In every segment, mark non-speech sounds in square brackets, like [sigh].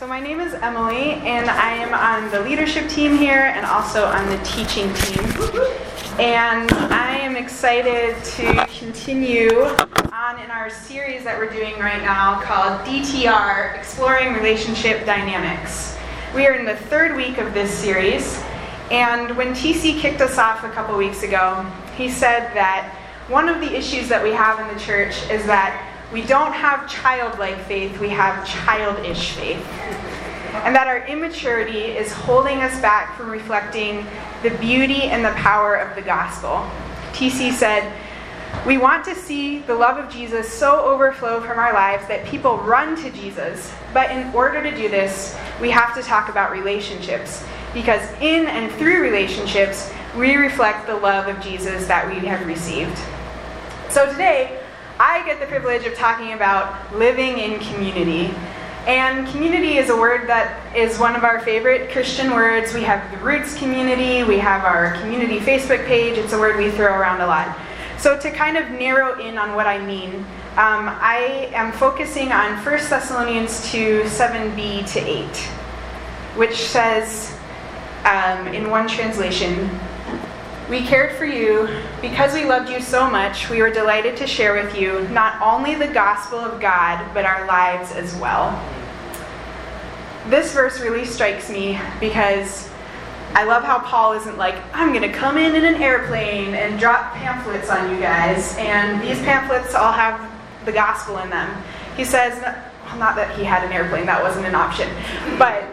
So, my name is Emily, and I am on the leadership team here and also on the teaching team. And I am excited to continue on in our series that we're doing right now called DTR Exploring Relationship Dynamics. We are in the third week of this series, and when TC kicked us off a couple weeks ago, he said that one of the issues that we have in the church is that we don't have childlike faith, we have childish faith. And that our immaturity is holding us back from reflecting the beauty and the power of the gospel. TC said, We want to see the love of Jesus so overflow from our lives that people run to Jesus. But in order to do this, we have to talk about relationships. Because in and through relationships, we reflect the love of Jesus that we have received. So today, I get the privilege of talking about living in community. And community is a word that is one of our favorite Christian words. We have the Roots community, we have our community Facebook page. It's a word we throw around a lot. So, to kind of narrow in on what I mean, um, I am focusing on 1 Thessalonians 2 7b to 8, which says um, in one translation, we cared for you because we loved you so much. We were delighted to share with you not only the gospel of God, but our lives as well. This verse really strikes me because I love how Paul isn't like, I'm going to come in in an airplane and drop pamphlets on you guys, and these pamphlets all have the gospel in them. He says, well, not that he had an airplane, that wasn't an option, but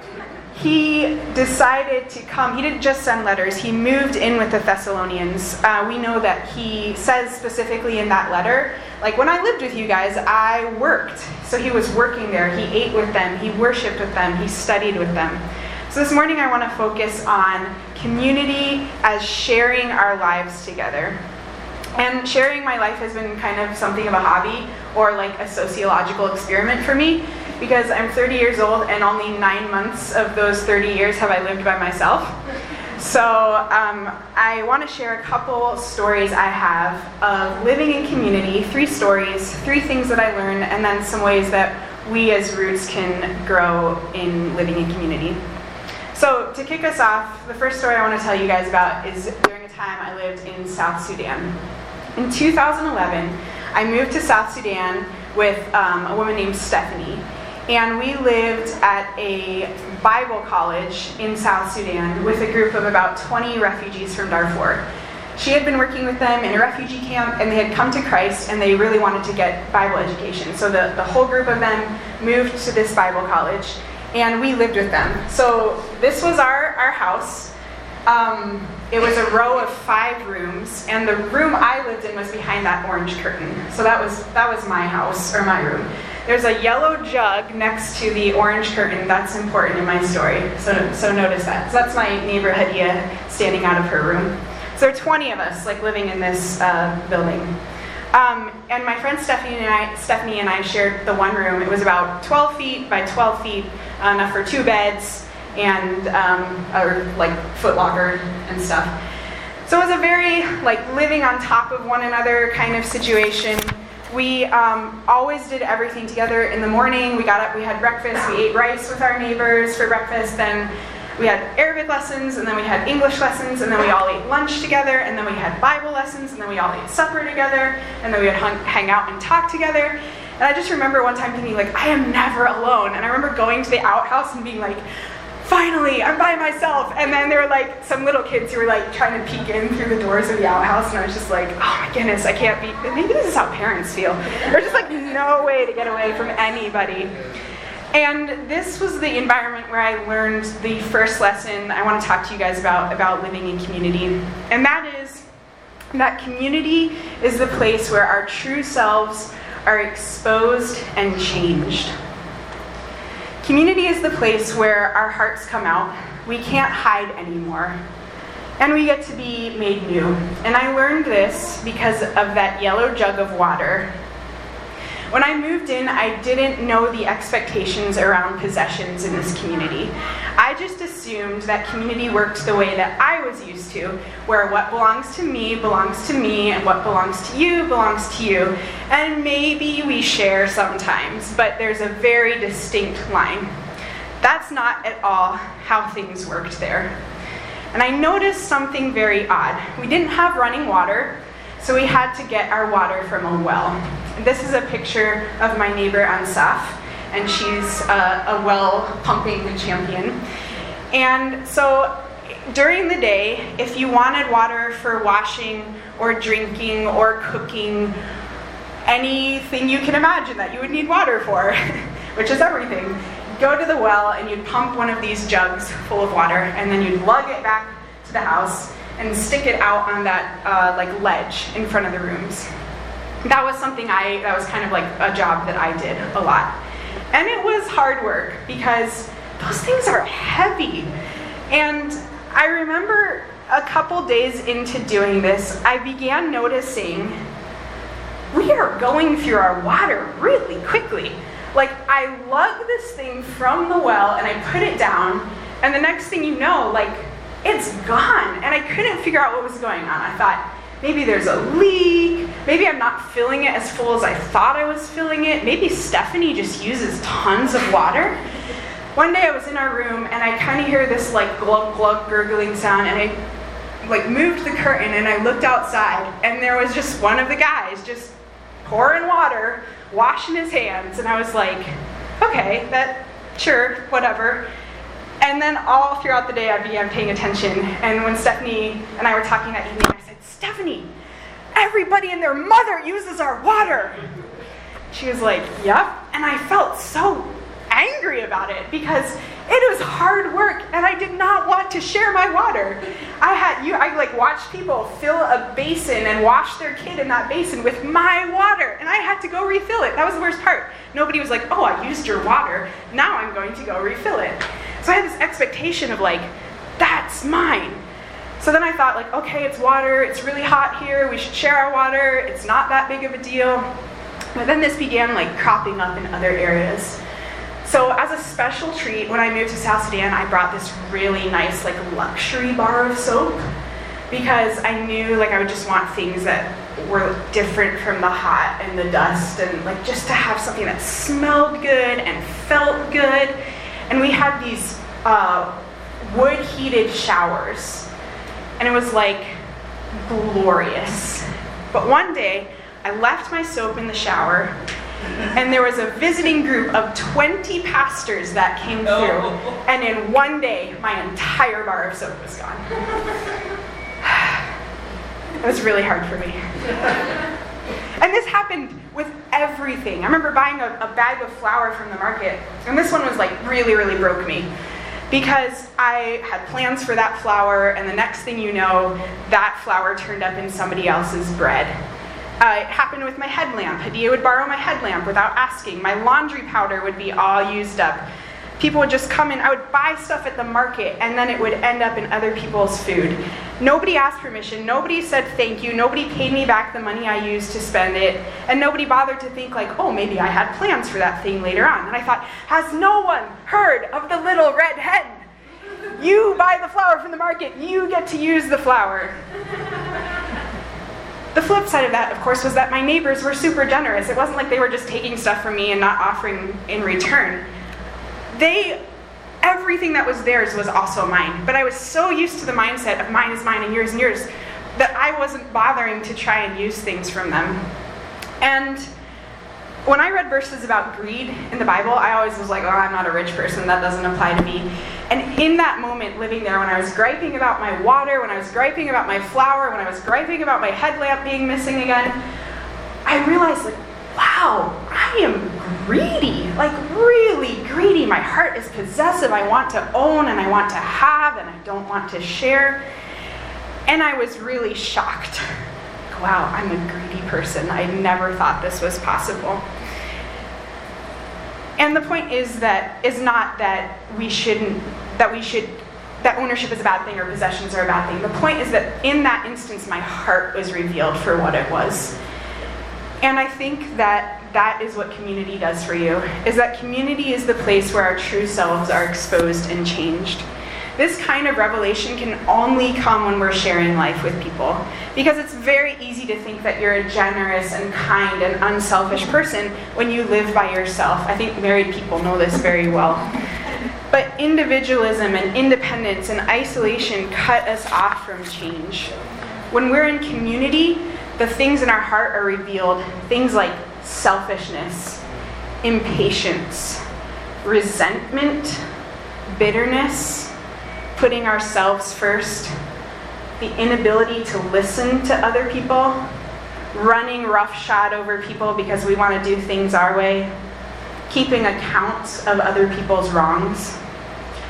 he decided to come. He didn't just send letters, he moved in with the Thessalonians. Uh, we know that he says specifically in that letter, like, when I lived with you guys, I worked. So he was working there. He ate with them, he worshiped with them, he studied with them. So this morning, I want to focus on community as sharing our lives together. And sharing my life has been kind of something of a hobby or like a sociological experiment for me because I'm 30 years old and only nine months of those 30 years have I lived by myself. So um, I want to share a couple stories I have of living in community, three stories, three things that I learned, and then some ways that we as Roots can grow in living in community. So to kick us off, the first story I want to tell you guys about is during a time I lived in South Sudan. In 2011, I moved to South Sudan with um, a woman named Stephanie and we lived at a Bible college in South Sudan with a group of about 20 refugees from Darfur. She had been working with them in a refugee camp, and they had come to Christ, and they really wanted to get Bible education. So the, the whole group of them moved to this Bible college, and we lived with them. So this was our, our house. Um, it was a row of five rooms, and the room I lived in was behind that orange curtain. So that was that was my house or my room. There's a yellow jug next to the orange curtain. That's important in my story. So, so notice that. So that's my neighbor Hadia standing out of her room. So there are 20 of us like living in this uh, building. Um, and my friend Stephanie and, I, Stephanie and I shared the one room. It was about 12 feet by 12 feet, uh, enough for two beds and um, or like footlocker and stuff. So it was a very like living on top of one another kind of situation. We um, always did everything together. In the morning, we got up, we had breakfast, we ate rice with our neighbors for breakfast, then we had Arabic lessons, and then we had English lessons, and then we all ate lunch together, and then we had Bible lessons, and then we all ate supper together, and then we would hung, hang out and talk together. And I just remember one time thinking, like, I am never alone. And I remember going to the outhouse and being like, finally, I'm by myself. And then there were like some little kids who were like trying to peek in through the doors of the outhouse, and I was just like, oh my goodness, I can't be. Maybe this is how parents feel. There's just like no way to get away from anybody. And this was the environment where I learned the first lesson I want to talk to you guys about about living in community. And that is that community is the place where our true selves are exposed and changed. Community is the place where our hearts come out. We can't hide anymore. And we get to be made new. And I learned this because of that yellow jug of water when I moved in, I didn't know the expectations around possessions in this community. I just assumed that community worked the way that I was used to, where what belongs to me belongs to me, and what belongs to you belongs to you. And maybe we share sometimes, but there's a very distinct line. That's not at all how things worked there. And I noticed something very odd. We didn't have running water, so we had to get our water from a well. This is a picture of my neighbor Ansaf, and she's a, a well pumping champion. And so during the day, if you wanted water for washing or drinking or cooking, anything you can imagine that you would need water for, [laughs] which is everything, go to the well and you'd pump one of these jugs full of water and then you'd lug it back to the house and stick it out on that uh, like ledge in front of the rooms. That was something I, that was kind of like a job that I did a lot. And it was hard work because those things are heavy. And I remember a couple days into doing this, I began noticing we are going through our water really quickly. Like, I lug this thing from the well and I put it down, and the next thing you know, like, it's gone. And I couldn't figure out what was going on. I thought, maybe there's a leak. Maybe I'm not filling it as full as I thought I was filling it. Maybe Stephanie just uses tons of water. One day I was in our room and I kind of hear this like glug glug gurgling sound, and I like moved the curtain and I looked outside, and there was just one of the guys just pouring water, washing his hands, and I was like, okay, that, sure, whatever. And then all throughout the day, I began um, paying attention. And when Stephanie and I were talking that evening, I said, Stephanie, everybody and their mother uses our water. She was like, yep. And I felt so angry about it because it was hard work and I did not want to share my water. I had you I like watched people fill a basin and wash their kid in that basin with my water and I had to go refill it. That was the worst part. Nobody was like, "Oh, I used your water. Now I'm going to go refill it." So I had this expectation of like, "That's mine." So then I thought like, "Okay, it's water. It's really hot here. We should share our water. It's not that big of a deal." But then this began like cropping up in other areas. So as a special treat, when I moved to South Sudan, I brought this really nice like luxury bar of soap because I knew like I would just want things that were different from the hot and the dust and like just to have something that smelled good and felt good. And we had these uh, wood heated showers and it was like glorious. But one day I left my soap in the shower and there was a visiting group of 20 pastors that came through. And in one day, my entire bar of soap was gone. [sighs] it was really hard for me. And this happened with everything. I remember buying a, a, bag of flour from the market, and this one was like really, really broke me. Because I had plans for that flour, and the next thing you know, that flour turned up in somebody else's bread. Uh, it happened with my headlamp. Hadia would borrow my headlamp without asking. My laundry powder would be all used up. People would just come in. I would buy stuff at the market, and then it would end up in other people's food. Nobody asked permission. Nobody said thank you. Nobody paid me back the money I used to spend it. And nobody bothered to think, like, oh, maybe I had plans for that thing later on. And I thought, has no one heard of the little red hen? You buy the flour from the market, you get to use the flour. The flip side of that, of course, was that my neighbors were super generous. It wasn't like they were just taking stuff from me and not offering in return. They, everything that was theirs was also mine. But I was so used to the mindset of mine is mine and yours and yours that I wasn't bothering to try and use things from them. And when I read verses about greed in the Bible, I always was like, oh, I'm not a rich person, that doesn't apply to me. And in that moment, living there, when I was griping about my water, when I was griping about my flour, when I was griping about my headlamp being missing again, I realized, like, wow, I am greedy, like really greedy. My heart is possessive. I want to own and I want to have and I don't want to share. And I was really shocked. Wow, I'm a greedy person. I never thought this was possible. And the point is that is not that we shouldn't that we should that ownership is a bad thing or possessions are a bad thing. The point is that in that instance my heart was revealed for what it was. And I think that that is what community does for you. Is that community is the place where our true selves are exposed and changed. This kind of revelation can only come when we're sharing life with people. Because it's very easy to think that you're a generous and kind and unselfish person when you live by yourself. I think married people know this very well. But individualism and independence and isolation cut us off from change. When we're in community, the things in our heart are revealed things like selfishness, impatience, resentment, bitterness, putting ourselves first, the inability to listen to other people, running roughshod over people because we want to do things our way, keeping account of other people's wrongs.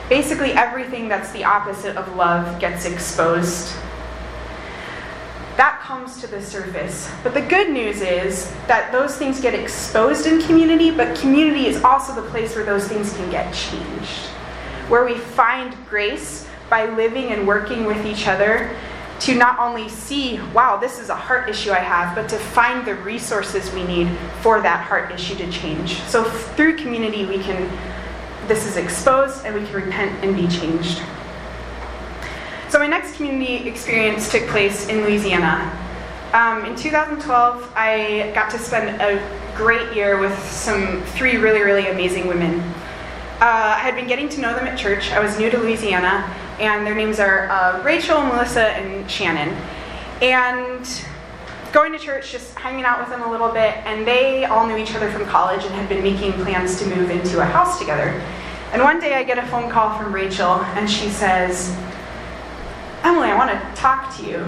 Basically, everything that's the opposite of love gets exposed. That comes to the surface. But the good news is that those things get exposed in community, but community is also the place where those things can get changed. Where we find grace by living and working with each other to not only see, wow, this is a heart issue I have, but to find the resources we need for that heart issue to change. So through community, we can, this is exposed and we can repent and be changed. So my next community experience took place in Louisiana. Um, in 2012, I got to spend a great year with some three really, really amazing women. Uh, I had been getting to know them at church. I was new to Louisiana, and their names are uh, Rachel, Melissa, and Shannon. And going to church, just hanging out with them a little bit, and they all knew each other from college and had been making plans to move into a house together. And one day I get a phone call from Rachel, and she says, Emily, I want to talk to you,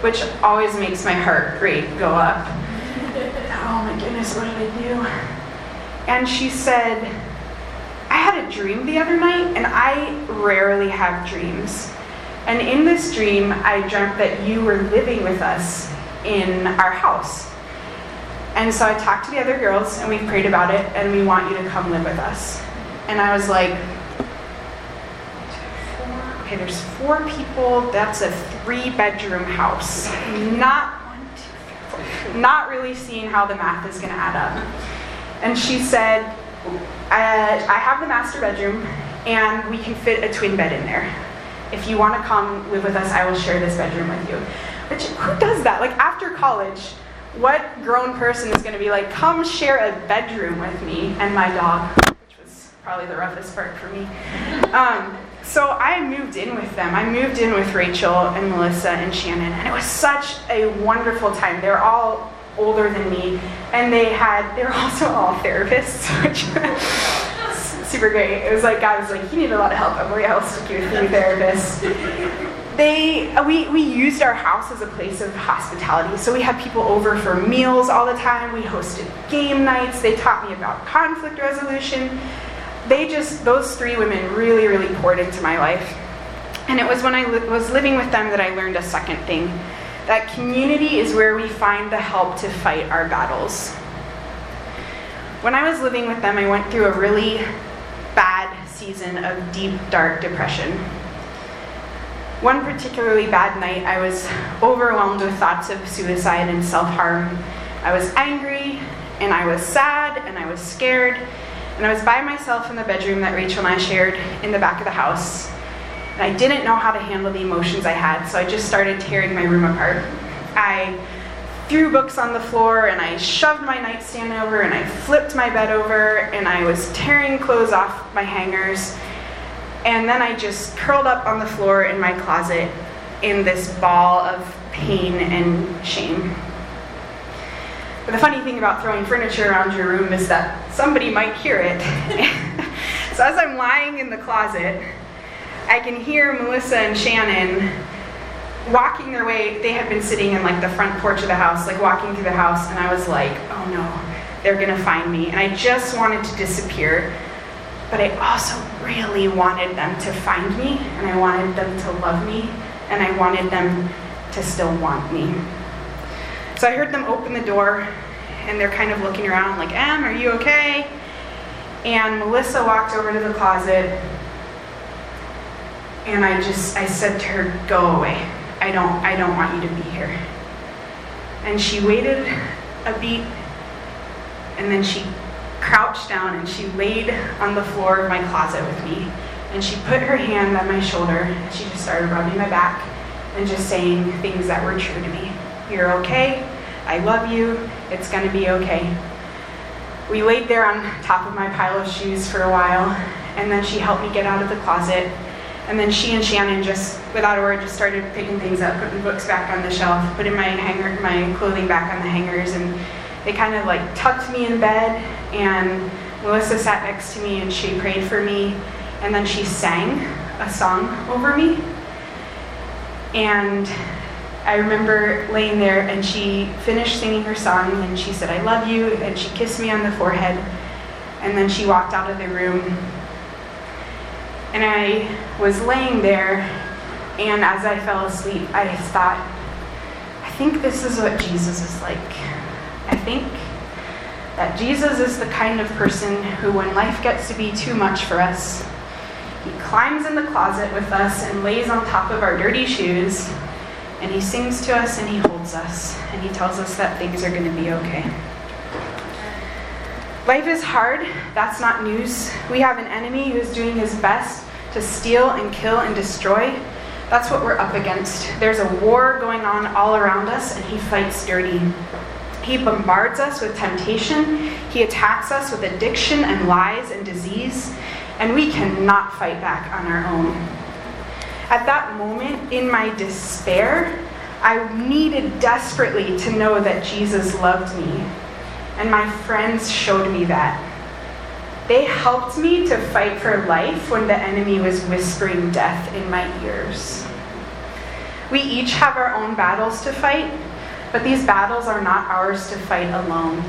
which always makes my heart rate go up. oh my goodness, what did I do? And she said, I had a dream the other night, and I rarely have dreams. And in this dream, I dreamt that you were living with us in our house. And so I talked to the other girls, and we prayed about it, and we want you to come live with us. And I was like, okay, there's four people, that's a three bedroom house. Not one, two, three, four. Not really seeing how the math is going to add up. And she said, I, I have the master bedroom, and we can fit a twin bed in there. If you want to come live with us, I will share this bedroom with you. Which, who does that? Like, after college, what grown person is going to be like, come share a bedroom with me and my dog? Which was probably the roughest part for me. Um, so I moved in with them. I moved in with Rachel and Melissa and Shannon, and it was such a wonderful time. They're all older than me, and they had [laughs] they were also all therapists, which [laughs] super great. It was like God was like, you need a lot of help, Emily. I'll stick you with new therapists. They uh, we we used our house as a place of hospitality. So we had people over for meals all the time. We hosted game nights. They taught me about conflict resolution. They just those three women really really poured into my life. And it was when I li- was living with them that I learned a second thing that community is where we find the help to fight our battles. When I was living with them, I went through a really bad season of deep, dark depression. One particularly bad night, I was overwhelmed with thoughts of suicide and self harm. I was angry, and I was sad, and I was scared, and I was by myself in the bedroom that Rachel and I shared in the back of the house. And I didn't know how to handle the emotions I had, so I just started tearing my room apart. I threw books on the floor and I shoved my nightstand over and I flipped my bed over and I was tearing clothes off my hangers. And then I just curled up on the floor in my closet in this ball of pain and shame. But the funny thing about throwing furniture around your room is that somebody might hear it. [laughs] so as I'm lying in the closet, I can hear Melissa and Shannon walking their way. They had been sitting in like the front porch of the house, like walking through the house, and I was like, oh no, they're gonna find me. And I just wanted to disappear, but I also really wanted them to find me, and I wanted them to love me, and I wanted them to still want me. So I heard them open the door, and they're kind of looking around, like, Em, are you okay? And Melissa walked over to the closet and I just I said to her, "Go away. I don't I don't want you to be here." And she waited a beat and then she crouched down and she laid on the floor of my closet with me and she put her hand on my shoulder and she just started rubbing my back and just saying things that were true to me. You're okay. I love you. It's going to be okay. We laid there on top of my pile of shoes for a while and then she helped me get out of the closet. And then she and Shannon just, without a word, just started picking things up, putting books back on the shelf, putting my hanger, my clothing back on the hangers, and they kind of like tucked me in bed. And Melissa sat next to me and she prayed for me, and then she sang a song over me. And I remember laying there and she finished singing her song and she said, I love you, and she kissed me on the forehead. And then she walked out of the room. And I was laying there, and as I fell asleep, I thought, I think this is what Jesus is like. I think that Jesus is the kind of person who, when life gets to be too much for us, he climbs in the closet with us and lays on top of our dirty shoes, and he sings to us and he holds us, and he tells us that things are going to be okay. Life is hard. That's not news. We have an enemy who's doing his best to steal and kill and destroy. That's what we're up against. There's a war going on all around us, and he fights dirty. He bombards us with temptation, he attacks us with addiction and lies and disease, and we cannot fight back on our own. At that moment, in my despair, I needed desperately to know that Jesus loved me and my friends showed me that. They helped me to fight for life when the enemy was whispering death in my ears. We each have our own battles to fight, but these battles are not ours to fight alone.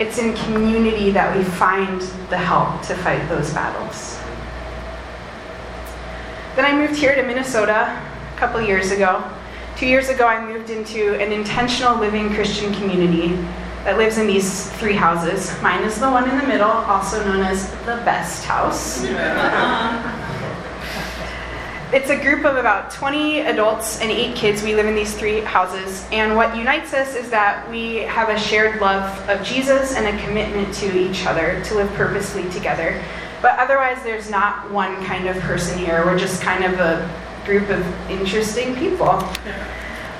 It's in community that we find the help to fight those battles. Then I moved here to Minnesota a couple years ago. Two years ago, I moved into an intentional living Christian community that lives in these three houses. Mine is the one in the middle, also known as the best house. [laughs] it's a group of about 20 adults and eight kids. We live in these three houses. And what unites us is that we have a shared love of Jesus and a commitment to each other to live purposely together. But otherwise, there's not one kind of person here. We're just kind of a group of interesting people.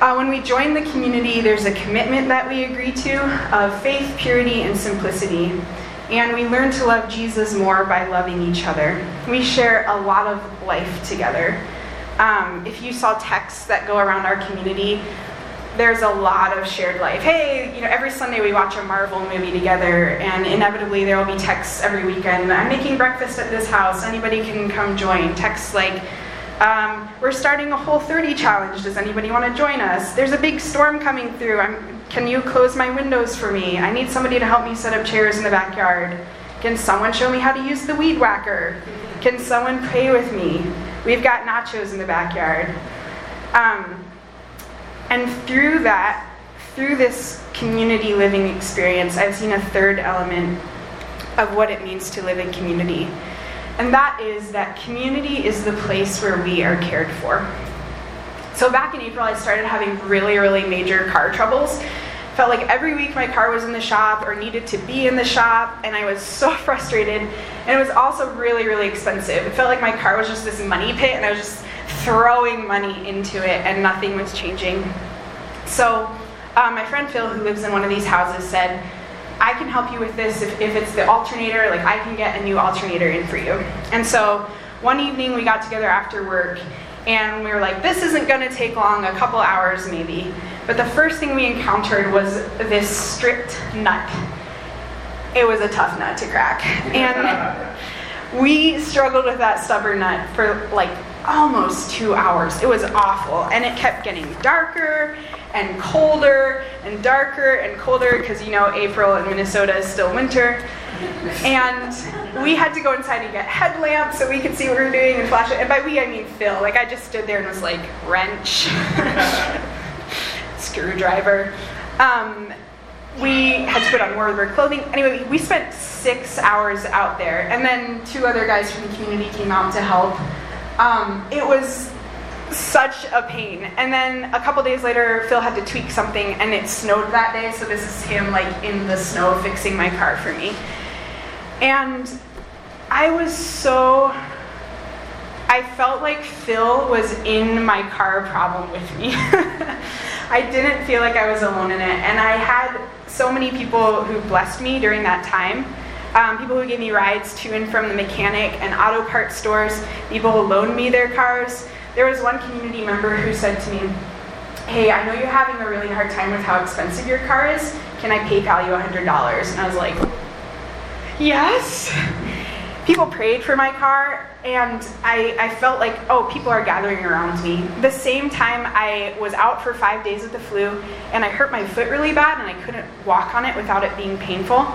Uh, when we join the community, there's a commitment that we agree to of faith, purity, and simplicity. And we learn to love Jesus more by loving each other. We share a lot of life together. Um, if you saw texts that go around our community, there's a lot of shared life. Hey, you know, every Sunday we watch a Marvel movie together, and inevitably there will be texts every weekend. I'm making breakfast at this house. Anybody can come join. Texts like, um, we're starting a Whole 30 challenge. Does anybody want to join us? There's a big storm coming through. I'm, can you close my windows for me? I need somebody to help me set up chairs in the backyard. Can someone show me how to use the weed whacker? Can someone pray with me? We've got nachos in the backyard. Um, and through that, through this community living experience, I've seen a third element of what it means to live in community and that is that community is the place where we are cared for. So back in April, I started having really, really major car troubles. Felt like every week my car was in the shop or needed to be in the shop, and I was so [laughs] frustrated. And it was also really, really expensive. It felt like my car was just this money pit, and I was just throwing money into it, and nothing was changing. So, uh, my friend Phil, who lives in one of these houses, said, I can help you with this if, if it's the alternator, like I can get a new alternator in for you. And so one evening we got together after work and we were like, this isn't gonna take long, a couple hours maybe. But the first thing we encountered was this stripped nut. It was a tough nut to crack. And [laughs] we struggled with that stubborn nut for like almost two hours. It was awful. And it kept getting darker and colder and darker and colder because you know April in Minnesota is still winter. And we had to go inside and get headlamps so we could see what we were doing and flash it. And by we, I mean Phil. Like I just stood there and was like, wrench, [laughs] screwdriver. Um, we had to put on warmer clothing. Anyway, we spent six hours out there, and then two other guys from the community came out to help. Um, it was such a pain. And then a couple days later, Phil had to tweak something, and it snowed that day. So this is him like in the snow fixing my car for me. And I was so. I felt like Phil was in my car problem with me. [laughs] I didn't feel like I was alone in it. And I had so many people who blessed me during that time. Um, people who gave me rides to and from the mechanic and auto parts stores, people who loaned me their cars. There was one community member who said to me, Hey, I know you're having a really hard time with how expensive your car is. Can I PayPal you $100? And I was like, Yes. People prayed for my car, and I, I felt like, oh, people are gathering around me. The same time, I was out for five days with the flu, and I hurt my foot really bad, and I couldn't walk on it without it being painful.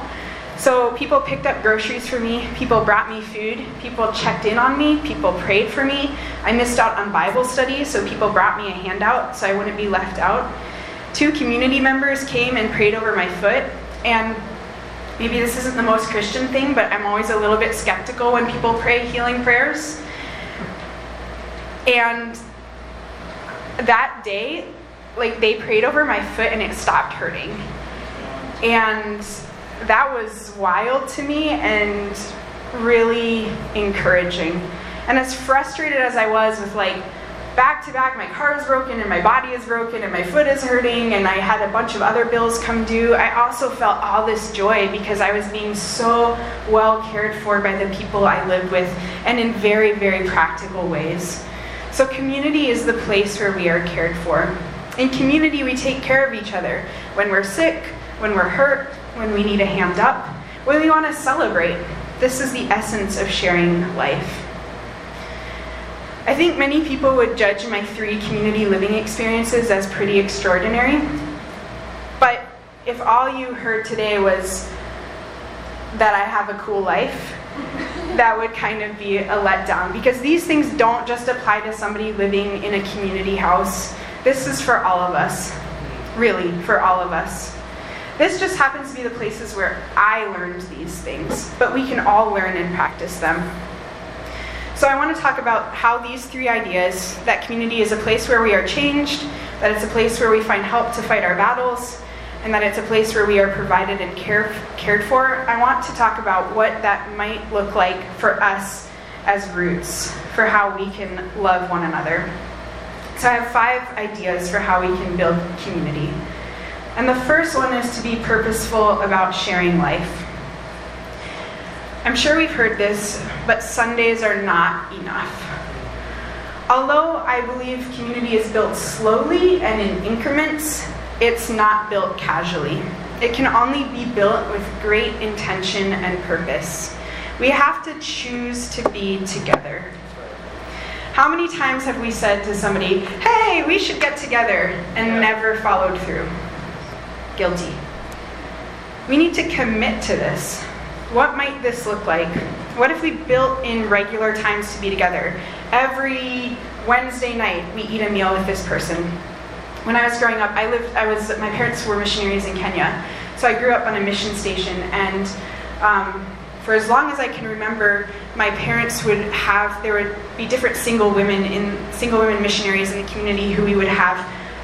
So people picked up groceries for me, people brought me food, people checked in on me, people prayed for me. I missed out on Bible study, so people brought me a handout so I wouldn't be left out. Two community members came and prayed over my foot, and maybe this isn't the most Christian thing, but I'm always a little bit skeptical when people pray healing prayers. And that day, like they prayed over my foot and it stopped hurting. And that was wild to me and really encouraging. And as frustrated as I was with like back to back, my car is broken and my body is broken and my foot is hurting and I had a bunch of other bills come due, I also felt all this joy because I was being so well cared for by the people I live with and in very, very practical ways. So, community is the place where we are cared for. In community, we take care of each other when we're sick, when we're hurt, when we need a hand up, when we want to celebrate. This is the essence of sharing life. I think many people would judge my three community living experiences as pretty extraordinary. But if all you heard today was that I have a cool life, [laughs] that would kind of be a letdown because these things don't just apply to somebody living in a community house. This is for all of us, really, for all of us. This just happens to be the places where I learned these things, but we can all learn and practice them. So I want to talk about how these three ideas that community is a place where we are changed, that it's a place where we find help to fight our battles, and that it's a place where we are provided and care, cared for. I want to talk about what that might look like for us as roots, for how we can love one another. So I have five ideas for how we can build community. And the first one is to be purposeful about sharing life. I'm sure we've heard this, but Sundays are not enough. Although I believe community is built slowly and in increments, it's not built casually. It can only be built with great intention and purpose. We have to choose to be together. How many times have we said to somebody, hey, we should get together, and never followed through? Guilty. We need to commit to this. What might this look like? What if we built in regular times to be together? Every Wednesday night, we eat a meal with this person. When I was growing up, I lived. I was. My parents were missionaries in Kenya, so I grew up on a mission station. And um, for as long as I can remember, my parents would have. There would be different single women in single women missionaries in the community who we would have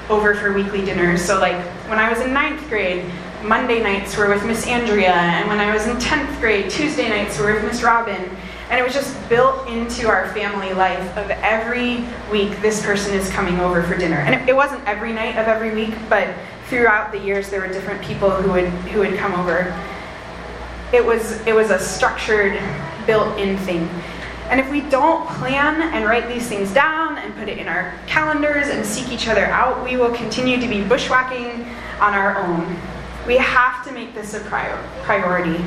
over for weekly dinners. So, like when I was in ninth grade, Monday nights were with Miss Andrea, and when I was in 10th grade, Tuesday nights were with Miss Robin. And it was just built into our family life of every week this person is coming over for dinner. And it, it wasn't every night of every week, but throughout the years there were different people who would who would come over. It was it was a structured, built-in thing. And if we don't plan and write these things down and put it in our calendars and seek each other out, we will continue to be bushwhacking on our own. We have to make this a prior- priority.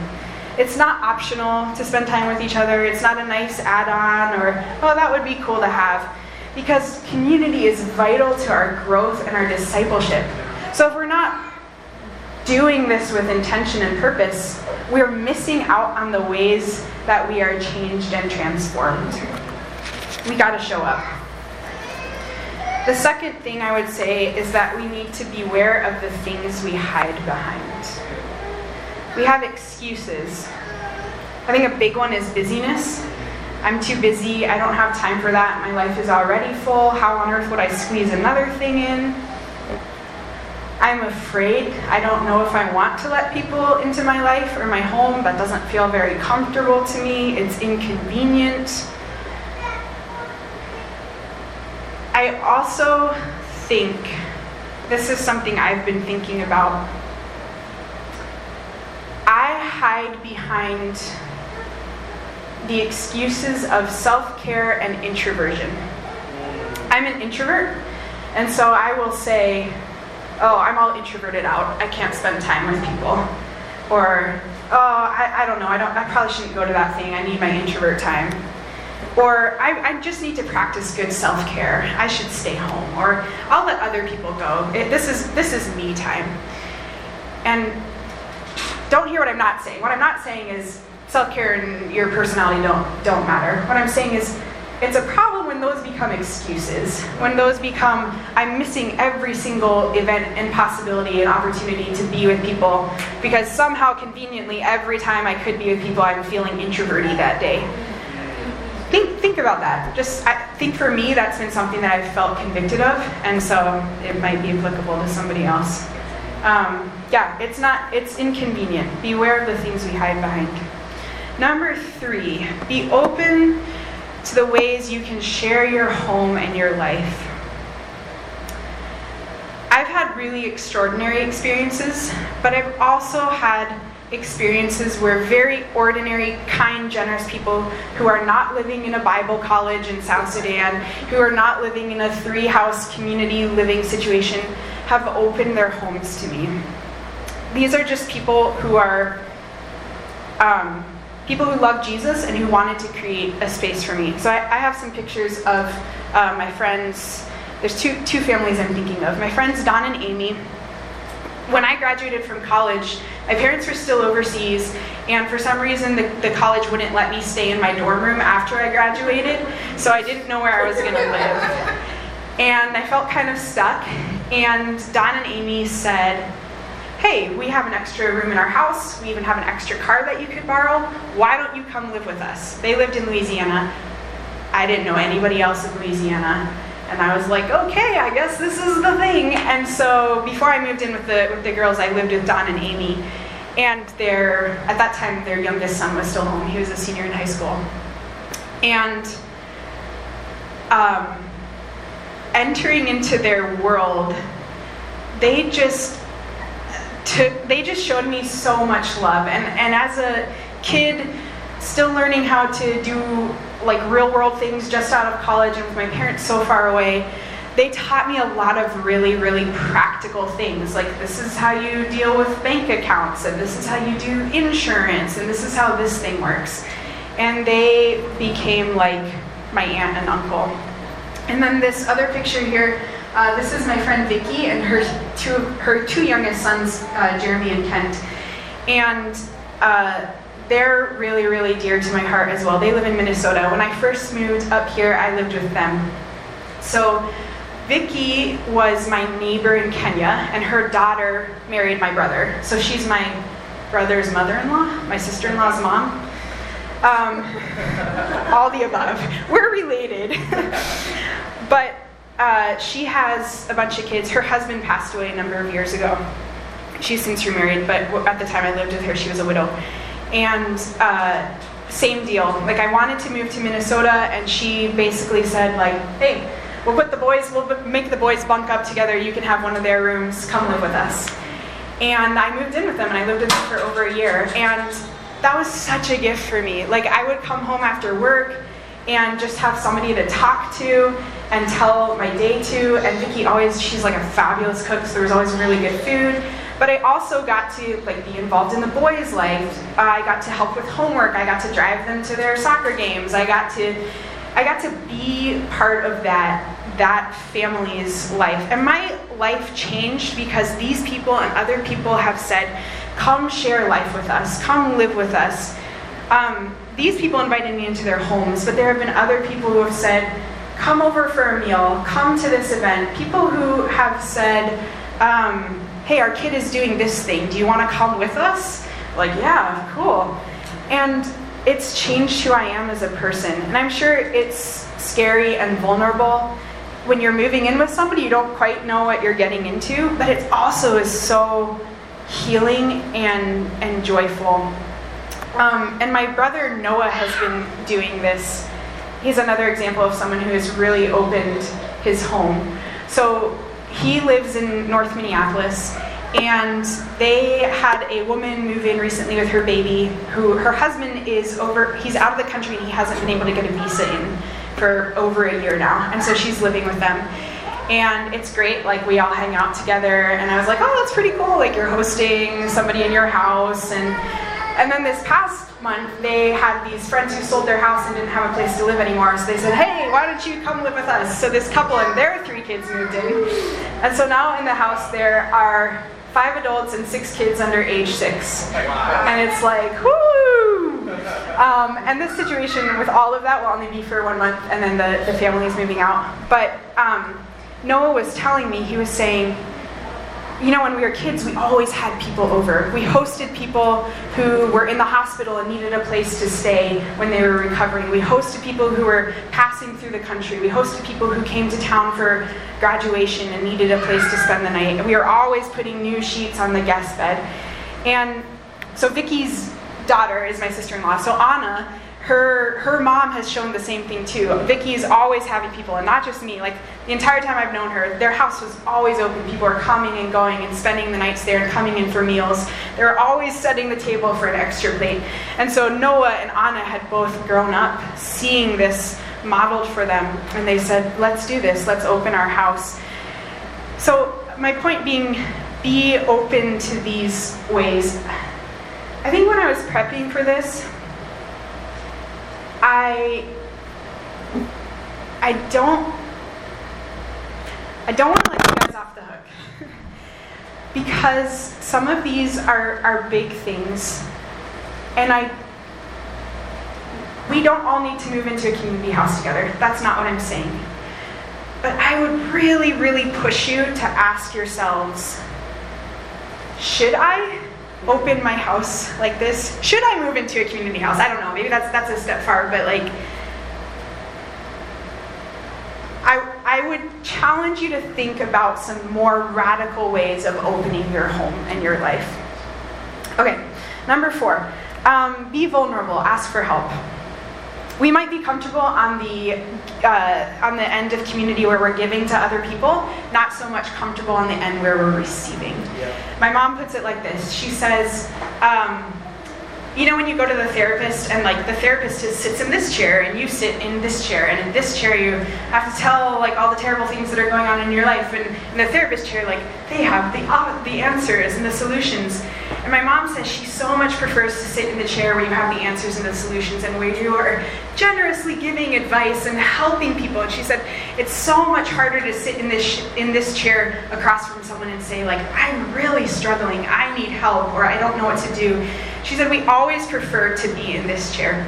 It's not optional to spend time with each other. It's not a nice add on or, oh, that would be cool to have. Because community is vital to our growth and our discipleship. So if we're not doing this with intention and purpose, we're missing out on the ways that we are changed and transformed. We got to show up. The second thing I would say is that we need to beware of the things we hide behind. We have excuses. I think a big one is busyness. I'm too busy. I don't have time for that. My life is already full. How on earth would I squeeze another thing in? I'm afraid. I don't know if I want to let people into my life or my home. That doesn't feel very comfortable to me. It's inconvenient. I also think this is something I've been thinking about. I hide behind the excuses of self care and introversion. I'm an introvert, and so I will say, Oh, I'm all introverted out. I can't spend time with people. Or, Oh, I, I don't know. I, don't, I probably shouldn't go to that thing. I need my introvert time. Or, I, I just need to practice good self care. I should stay home. Or, I'll let other people go. It, this, is, this is me time. And don't hear what I'm not saying. What I'm not saying is self-care and your personality don't don't matter. What I'm saying is it's a problem when those become excuses. When those become I'm missing every single event and possibility and opportunity to be with people because somehow conveniently every time I could be with people I'm feeling introverted that day. Think about that. Just I think for me that's been something that I've felt convicted of and so it might be applicable to somebody else. Um, yeah, it's not, it's inconvenient. Beware of the things we hide behind. Number three, be open to the ways you can share your home and your life. I've had really extraordinary experiences, but I've also had experiences where very ordinary, kind, generous people who are not living in a Bible college in South Sudan, who are not living in a three house community living situation, have opened their homes to me these are just people who are um, people who love Jesus and who wanted to create a space for me. So I, I have some pictures of uh, my friends. There's two, two families I'm thinking of. My friends Don and Amy. When I graduated from college, my parents were still overseas, and for some reason, the, the college wouldn't let me stay in my dorm room after I graduated, so I didn't know where I was going to live. And I felt kind of stuck, and Don and Amy said, hey, we have an extra room in our house. We even have an extra car that you could borrow. Why don't you come live with us? They lived in Louisiana. I didn't know anybody else in Louisiana. And I was like, okay, I guess this is the thing. And so before I moved in with the, with the girls, I lived with Don and Amy. And their, at that time, their youngest son was still home. He was a senior in high school. And um, entering into their world, they just to, they just showed me so much love. And, and as a kid, still learning how to do like real world things just out of college and with my parents so far away, they taught me a lot of really, really practical things. Like, this is how you deal with bank accounts, and this is how you do insurance, and this is how this thing works. And they became like my aunt and uncle. And then this other picture here uh, this is my friend Vicky and her two, her two youngest sons, uh, Jeremy and Kent. And uh, they're really, really dear to my heart as well. They live in Minnesota. When I first moved up here, I lived with them. So Vicky was my neighbor in Kenya, and her daughter married my brother. So she's my brother's mother-in-law, my sister-in-law's mom. Um, all the above. We're related. [laughs] but uh, she has a bunch of kids. Her husband passed away a number of years ago. She's since remarried, but at the time I lived with her, she was a widow. And uh, same deal. Like I wanted to move to Minnesota, and she basically said, like, "Hey, we'll put the boys, we'll make the boys bunk up together. You can have one of their rooms. Come live with us." And I moved in with them, and I lived with them for over a year. And that was such a gift for me. Like I would come home after work and just have somebody to talk to and tell my day to. And Vicki always, she's like a fabulous cook, so there was always really good food. But I also got to like be involved in the boys' life. I got to help with homework. I got to drive them to their soccer games. I got to, I got to be part of that that family's life. And my life changed because these people and other people have said, "Come share life with us. Come live with us." Um, these people invited me into their homes, but there have been other people who have said, come over for a meal, come to this event. People who have said, um, hey, our kid is doing this thing. Do you want to come with us? Like, yeah, cool. And it's changed who I am as a person. And I'm sure it's scary and vulnerable when you're moving in with somebody, you don't quite know what you're getting into, but it also is so healing and, and joyful. Um, and my brother Noah has been doing this. He's another example of someone who has really opened his home. So he lives in North Minneapolis, And they had a woman move in recently with her baby who her husband is over, he's out of the country and he hasn't been able to get a visa in for over a year now. And so she's living with them. And it's great, like we all hang out together. And I was like, oh, that's pretty cool. Like you're hosting somebody in your house. And, and then this past month, they had these friends who sold their house and didn't have a place to live anymore. So they said, hey, why don't you come live with us? So this couple and their three kids moved in. And so now in the house, there are five adults and six kids under age six. And it's like, whoo! Um, and this situation with all of that will only be for one month, and then the, the family is moving out. But um, Noah was telling me, he was saying, you know, when we were kids, we always had people over. We hosted people who were in the hospital and needed a place to stay when they were recovering. We hosted people who were passing through the country. We hosted people who came to town for graduation and needed a place to spend the night. We were always putting new sheets on the guest bed. And so Vicky's daughter is my sister-in-law. So Anna her her mom has shown the same thing too. Vicky is always having people, and not just me. Like the entire time I've known her, their house was always open. People are coming and going and spending the nights there and coming in for meals. They're always setting the table for an extra plate. And so Noah and Anna had both grown up seeing this modeled for them, and they said, "Let's do this. Let's open our house." So my point being, be open to these ways. I think when I was prepping for this, I I don't I don't want to let you guys off the hook [laughs] because some of these are are big things, and I we don't all need to move into a community house together. That's not what I'm saying. But I would really, really push you to ask yourselves should I open my house like this? Should I move into a community house? I don't know. Maybe that's that's a step far, but like I I would challenge you to think about some more radical ways of opening your home and your life. Okay, number four, um, be vulnerable. Ask for help we might be comfortable on the uh, on the end of community where we're giving to other people, not so much comfortable on the end where we're receiving. Yeah. My mom puts it like this. She says. Um, you know when you go to the therapist and like the therapist just sits in this chair and you sit in this chair and in this chair you have to tell like all the terrible things that are going on in your life and in the therapist chair like they have the uh, the answers and the solutions and my mom says she so much prefers to sit in the chair where you have the answers and the solutions and where you are generously giving advice and helping people. And she said it's so much harder to sit in this in this chair across from someone and say like I'm really struggling, I need help, or I don't know what to do. She said we always prefer to be in this chair.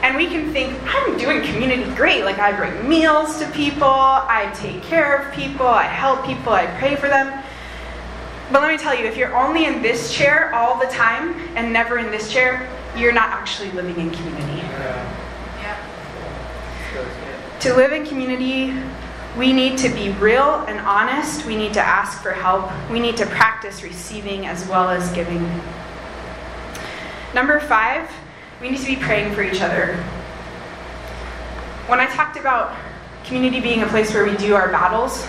And we can think, I'm doing community great. Like, I bring meals to people, I take care of people, I help people, I pray for them. But let me tell you, if you're only in this chair all the time and never in this chair, you're not actually living in community. Yeah. Yeah. To live in community, we need to be real and honest. We need to ask for help. We need to practice receiving as well as giving. Number five, we need to be praying for each other. When I talked about community being a place where we do our battles,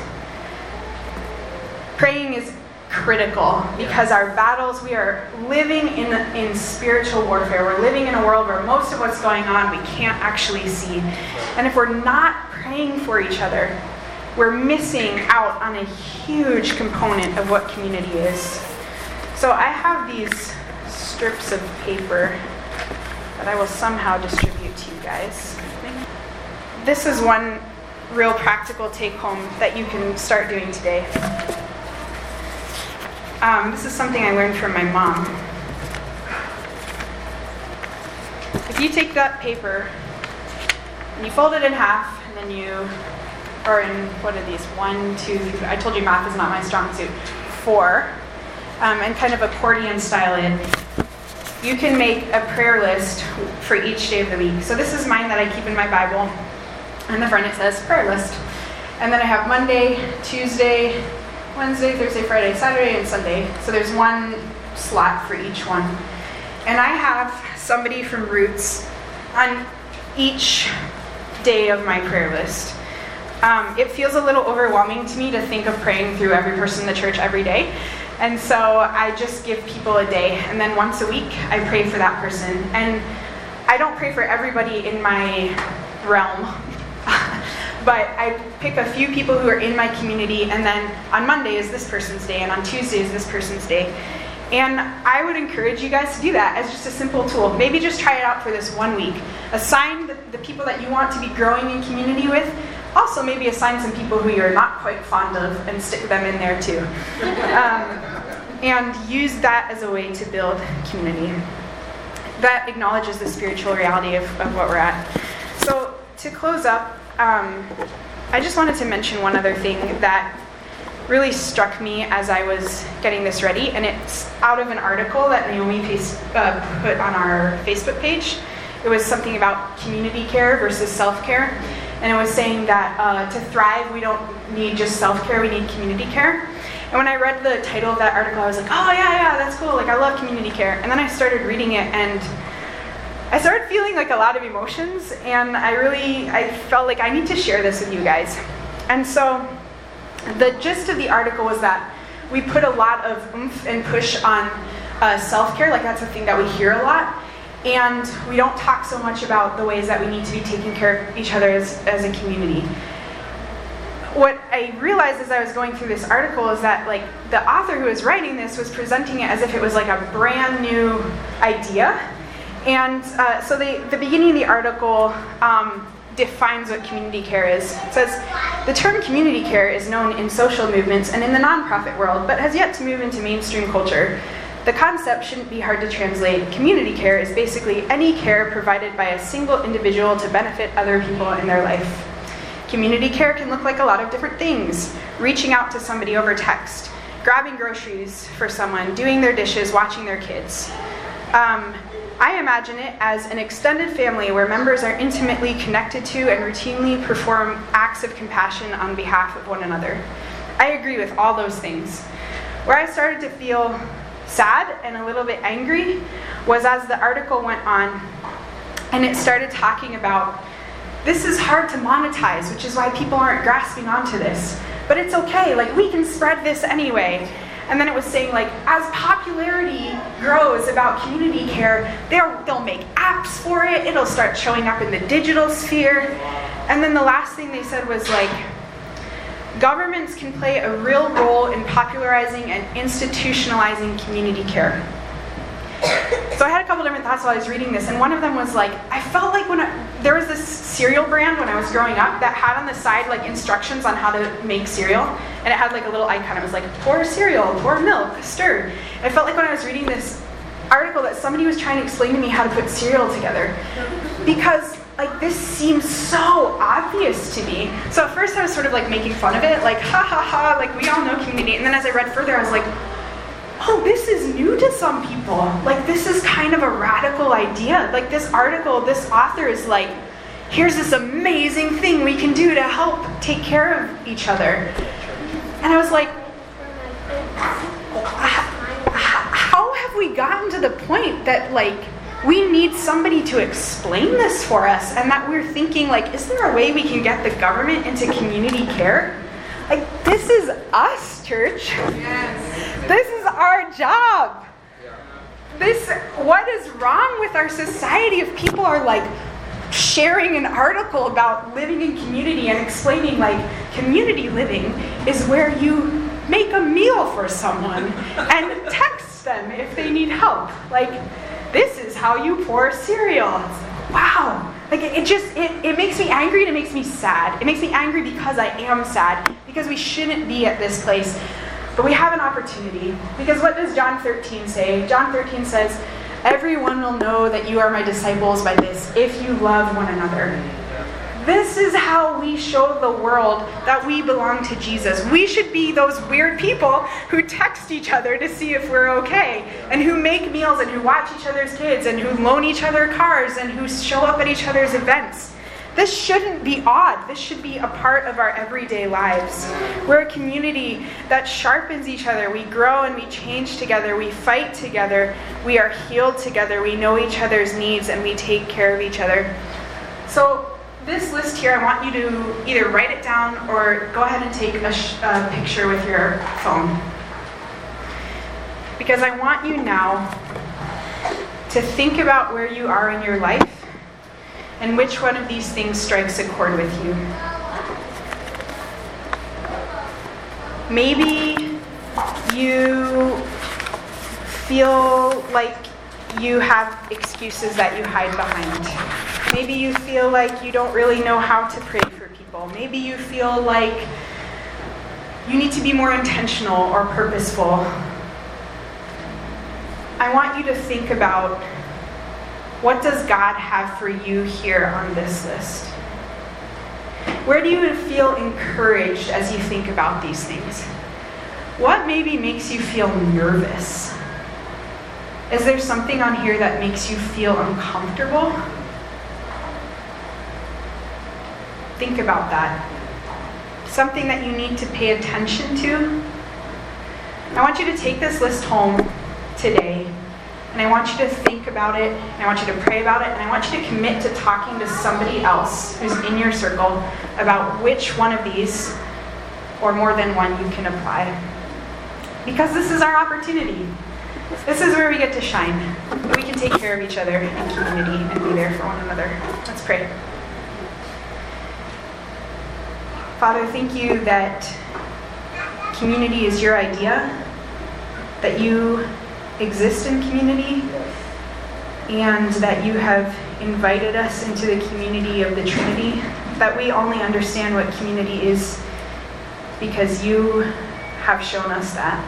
praying is critical because our battles, we are living in, in spiritual warfare. We're living in a world where most of what's going on we can't actually see. And if we're not praying for each other, we're missing out on a huge component of what community is. So I have these strips of paper that I will somehow distribute to you guys. This is one real practical take home that you can start doing today. Um, this is something I learned from my mom. If you take that paper and you fold it in half, and then you, or in, what are these? One, two, three, I told you math is not my strong suit. Four, um, and kind of accordion style it, you can make a prayer list for each day of the week. So this is mine that I keep in my Bible. On the front it says prayer list. And then I have Monday, Tuesday, Wednesday, Thursday, Friday, Saturday, and Sunday. So there's one slot for each one. And I have somebody from Roots on each day of my prayer list. Um, it feels a little overwhelming to me to think of praying through every person in the church every day. And so I just give people a day, and then once a week I pray for that person. And I don't pray for everybody in my realm, but I pick a few people who are in my community, and then on Monday is this person's day, and on Tuesday is this person's day. And I would encourage you guys to do that as just a simple tool. Maybe just try it out for this one week. Assign the, the people that you want to be growing in community with. Also, maybe assign some people who you're not quite fond of and stick them in there too. [laughs] Um, and use that as a way to build community. That acknowledges the spiritual reality of, of what we're at. So, to close up, um, I just wanted to mention one other thing that really struck me as I was getting this ready, and it's out of an article that Naomi uh, put on our Facebook page. It was something about community care versus self care, and it was saying that uh, to thrive, we don't need just self care, we need community care. And when I read the title of that article, I was like, oh, yeah, yeah, that's cool. Like, I love community care. And then I started reading it, and I started feeling like a lot of emotions, and I really I felt like I need to share this with you guys. And so the gist of the article was that we put a lot of oomph and push on uh, self care, like that's a thing that we hear a lot. And we don't talk so much about the ways that we need to be taking care of each other as, as a community. What I realized as I was going through this article is that, like, the author who was writing this was presenting it as if it was like a brand new idea. And uh, so, they, the beginning of the article, um, defines what community care is. It says the term community care is known in social movements and in the nonprofit world, but has yet to move into mainstream culture. The concept shouldn't be hard to translate. Community care is basically any care provided by a single individual to benefit other people in their life. Community care can look like a lot of different things reaching out to somebody over text, grabbing groceries for someone, doing their dishes, watching their kids. Um, I imagine it as an extended family where members are intimately connected to and routinely perform acts of compassion on behalf of one another. I agree with all those things. Where I started to feel sad and a little bit angry was as the article went on and it started talking about this is hard to monetize, which is why people aren't grasping onto this. But it's okay, like we can spread this anyway. And then it was saying, like, as popularity grows about community care, they'll make apps for it, it'll start showing up in the digital sphere. And then the last thing they said was, like, governments can play a real role in popularizing and institutionalizing community care. So I had a couple different thoughts while I was reading this, and one of them was like, I felt like when I, there was this cereal brand when I was growing up that had on the side like instructions on how to make cereal, and it had like a little icon. It was like pour cereal, pour milk, stir. And I felt like when I was reading this article that somebody was trying to explain to me how to put cereal together, because like this seems so obvious to me. So at first I was sort of like making fun of it, like ha ha ha, like we all know community. And then as I read further, I was like oh, this is new to some people. Like, this is kind of a radical idea. Like, this article, this author is like, here's this amazing thing we can do to help take care of each other. And I was like, how have we gotten to the point that, like, we need somebody to explain this for us and that we're thinking like is there a way we can get the government into community care like this is us church yes. this is our job. This, what is wrong with our society if people are like sharing an article about living in community and explaining like community living is where you make a meal for someone and text them if they need help. Like, this is how you pour cereal. wow. Like it, just it, it makes me angry and it makes me sad. It makes me angry because I am sad, because we shouldn't be at this place but we have an opportunity. Because what does John 13 say? John 13 says, Everyone will know that you are my disciples by this, if you love one another. This is how we show the world that we belong to Jesus. We should be those weird people who text each other to see if we're okay, and who make meals, and who watch each other's kids, and who loan each other cars, and who show up at each other's events. This shouldn't be odd. This should be a part of our everyday lives. We're a community that sharpens each other. We grow and we change together. We fight together. We are healed together. We know each other's needs and we take care of each other. So, this list here, I want you to either write it down or go ahead and take a, sh- a picture with your phone. Because I want you now to think about where you are in your life and which one of these things strikes a chord with you. Maybe you feel like you have excuses that you hide behind. Maybe you feel like you don't really know how to pray for people. Maybe you feel like you need to be more intentional or purposeful. I want you to think about what does God have for you here on this list? Where do you feel encouraged as you think about these things? What maybe makes you feel nervous? Is there something on here that makes you feel uncomfortable? Think about that. Something that you need to pay attention to. I want you to take this list home today and I want you to think about it, and I want you to pray about it, and I want you to commit to talking to somebody else who's in your circle about which one of these, or more than one, you can apply. Because this is our opportunity. This is where we get to shine. We can take care of each other in community and be there for one another. Let's pray. Father, thank you that community is your idea, that you exist in community, and that you have invited us into the community of the Trinity, that we only understand what community is because you have shown us that.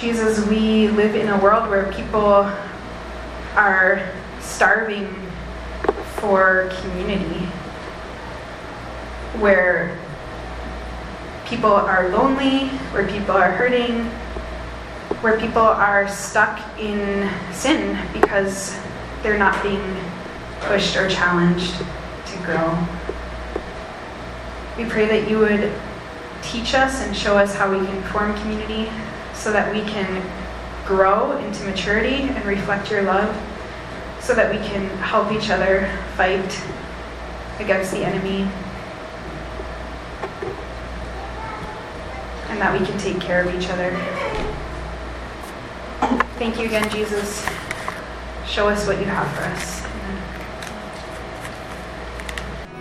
Jesus, we live in a world where people are starving for community, where people are lonely, where people are hurting, where people are stuck in sin because they're not being pushed or challenged to grow. We pray that you would teach us and show us how we can form community so that we can grow into maturity and reflect your love, so that we can help each other fight against the enemy and that we can take care of each other. Thank you again, Jesus. Show us what you have for us.